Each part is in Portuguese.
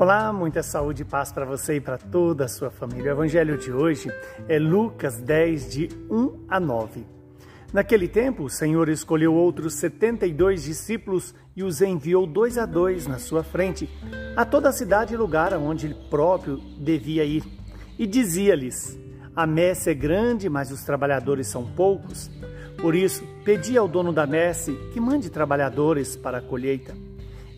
Olá, muita saúde e paz para você e para toda a sua família. O evangelho de hoje é Lucas 10, de 1 a 9. Naquele tempo, o Senhor escolheu outros 72 discípulos e os enviou dois a dois na sua frente, a toda a cidade e lugar aonde ele próprio devia ir. E dizia-lhes: A messe é grande, mas os trabalhadores são poucos. Por isso, pedi ao dono da messe que mande trabalhadores para a colheita.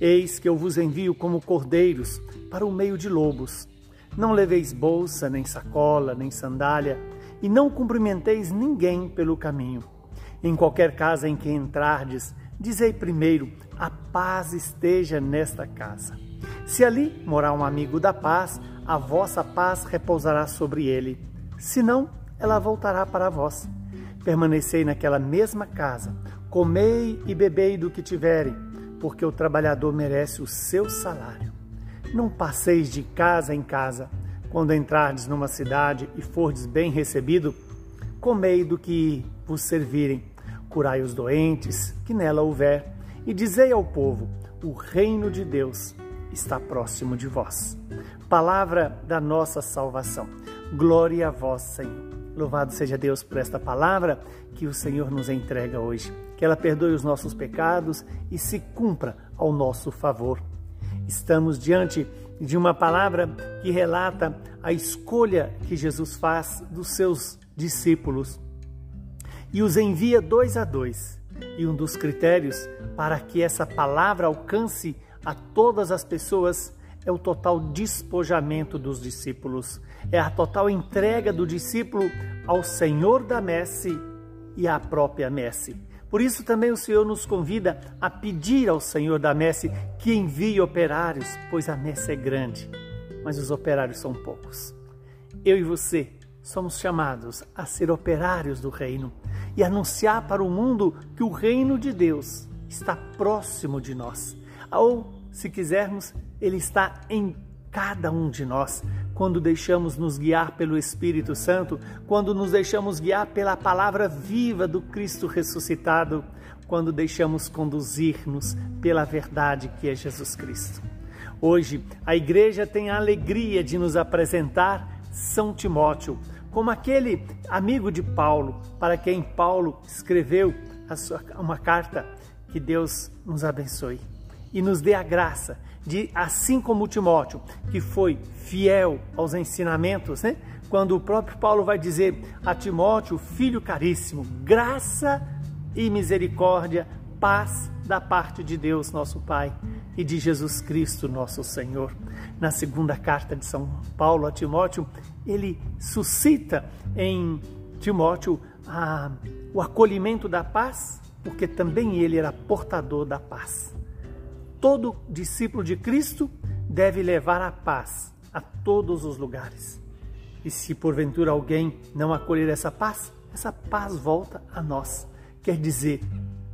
Eis que eu vos envio como cordeiros para o meio de lobos. Não leveis bolsa, nem sacola, nem sandália, e não cumprimenteis ninguém pelo caminho. Em qualquer casa em que entrardes, dizei primeiro: a paz esteja nesta casa. Se ali morar um amigo da paz, a vossa paz repousará sobre ele. Se não, ela voltará para vós. Permanecei naquela mesma casa, comei e bebei do que tiverem porque o trabalhador merece o seu salário. Não passeis de casa em casa. Quando entrardes numa cidade e fordes bem recebido, comei do que vos servirem, curai os doentes que nela houver, e dizei ao povo: o reino de Deus está próximo de vós. Palavra da nossa salvação. Glória a vós, Senhor. Louvado seja Deus por esta palavra que o Senhor nos entrega hoje. Que ela perdoe os nossos pecados e se cumpra ao nosso favor. Estamos diante de uma palavra que relata a escolha que Jesus faz dos seus discípulos e os envia dois a dois. E um dos critérios para que essa palavra alcance a todas as pessoas é o total despojamento dos discípulos, é a total entrega do discípulo ao Senhor da messe e à própria messe. Por isso também o Senhor nos convida a pedir ao Senhor da messe que envie operários, pois a messe é grande, mas os operários são poucos. Eu e você somos chamados a ser operários do reino e anunciar para o mundo que o reino de Deus está próximo de nós. Ou se quisermos, Ele está em cada um de nós. Quando deixamos nos guiar pelo Espírito Santo, quando nos deixamos guiar pela palavra viva do Cristo ressuscitado, quando deixamos conduzir-nos pela verdade que é Jesus Cristo. Hoje, a igreja tem a alegria de nos apresentar São Timóteo como aquele amigo de Paulo, para quem Paulo escreveu uma carta. Que Deus nos abençoe e nos dê a graça de, assim como Timóteo, que foi fiel aos ensinamentos, né? quando o próprio Paulo vai dizer a Timóteo, filho caríssimo, graça e misericórdia, paz da parte de Deus, nosso Pai, e de Jesus Cristo, nosso Senhor. Na segunda carta de São Paulo a Timóteo, ele suscita em Timóteo a, o acolhimento da paz, porque também ele era portador da paz. Todo discípulo de Cristo deve levar a paz a todos os lugares. E se porventura alguém não acolher essa paz, essa paz volta a nós. Quer dizer,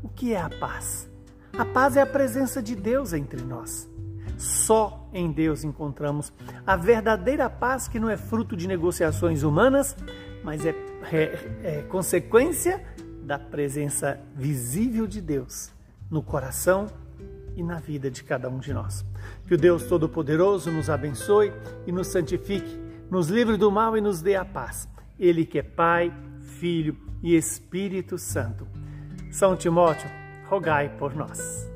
o que é a paz? A paz é a presença de Deus entre nós. Só em Deus encontramos a verdadeira paz que não é fruto de negociações humanas, mas é, é, é consequência da presença visível de Deus no coração e na vida de cada um de nós. Que o Deus Todo-Poderoso nos abençoe e nos santifique, nos livre do mal e nos dê a paz. Ele que é Pai, Filho e Espírito Santo. São Timóteo, rogai por nós.